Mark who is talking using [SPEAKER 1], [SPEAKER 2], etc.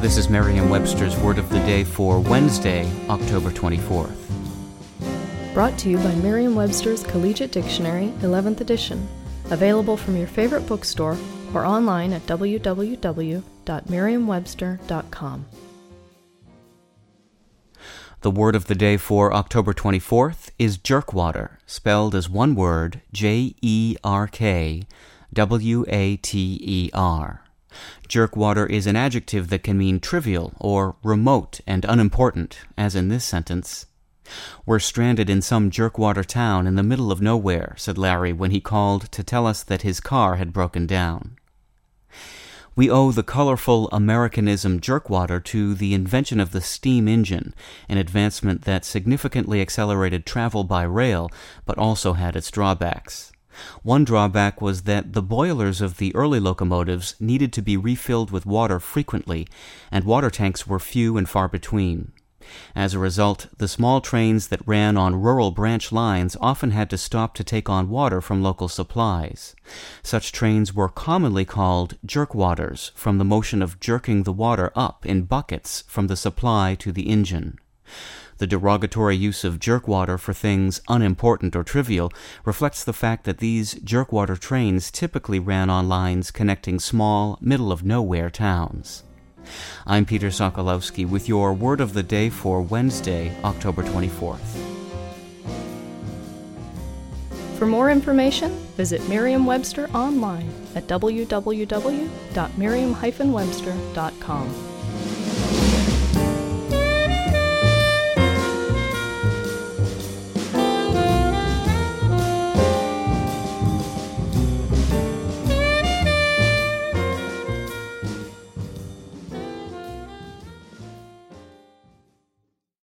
[SPEAKER 1] This is Merriam Webster's Word of the Day for Wednesday, October 24th.
[SPEAKER 2] Brought to you by Merriam Webster's Collegiate Dictionary, 11th edition. Available from your favorite bookstore or online at www.merriam-webster.com.
[SPEAKER 1] The word of the day for October 24th is jerkwater, spelled as one word J E R K W A T E R. Jerkwater is an adjective that can mean trivial or remote and unimportant, as in this sentence. We're stranded in some jerkwater town in the middle of nowhere, said Larry when he called to tell us that his car had broken down. We owe the colorful Americanism jerkwater to the invention of the steam engine, an advancement that significantly accelerated travel by rail, but also had its drawbacks. One drawback was that the boilers of the early locomotives needed to be refilled with water frequently, and water tanks were few and far between. As a result, the small trains that ran on rural branch lines often had to stop to take on water from local supplies. Such trains were commonly called jerkwaters, from the motion of jerking the water up in buckets from the supply to the engine. The derogatory use of jerkwater for things unimportant or trivial reflects the fact that these jerkwater trains typically ran on lines connecting small, middle of nowhere towns. I'm Peter Sokolowski with your word of the day for Wednesday, October 24th.
[SPEAKER 2] For more information, visit Merriam Webster online at www.merriam-webster.com.